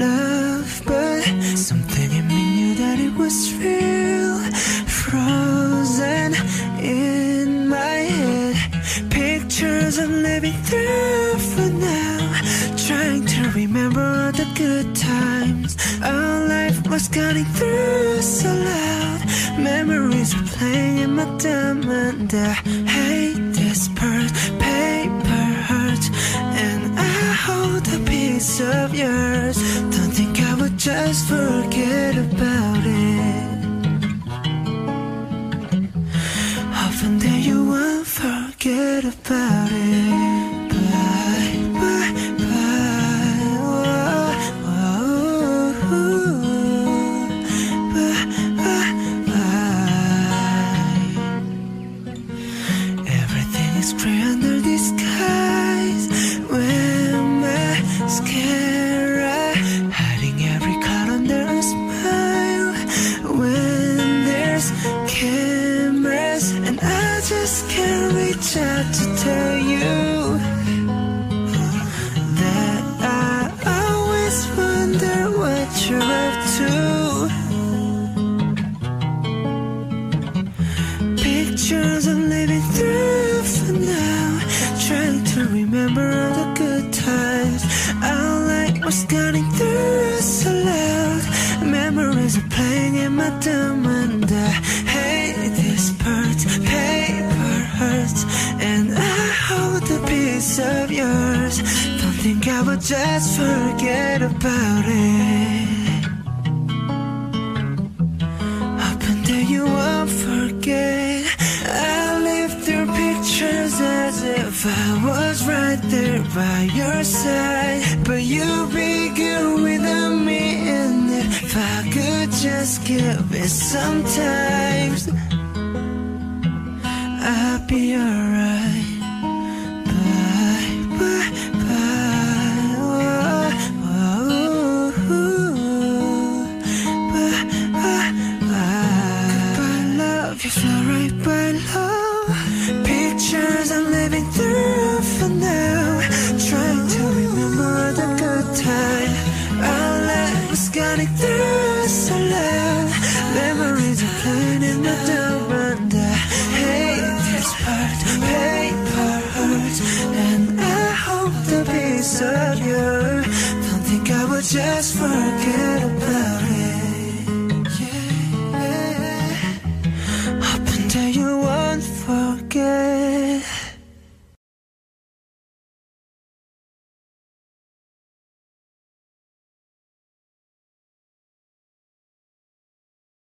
love, but something in me knew that it was real. Frozen in my head, pictures I'm living through for now. Trying to remember all the good times. Our life was cutting through so loud. Memories were playing in my dumb and I hate this part. Just forget about it. Often that you won't forget about it. Piece of yours. Don't think I would just forget about it. Hoping that you won't forget. I live through pictures as if I was right there by your side. But you'd be good without me, and if I could just give it some time, I'd be alright. Fly right by love. Pictures I'm living through for now. Trying to remember the good time. Our life was getting through so loud. Memories are playing in the diamond. I hate this part. Paper hearts. And I hope the piece of you. Don't think I would just forget about it. You won't forget.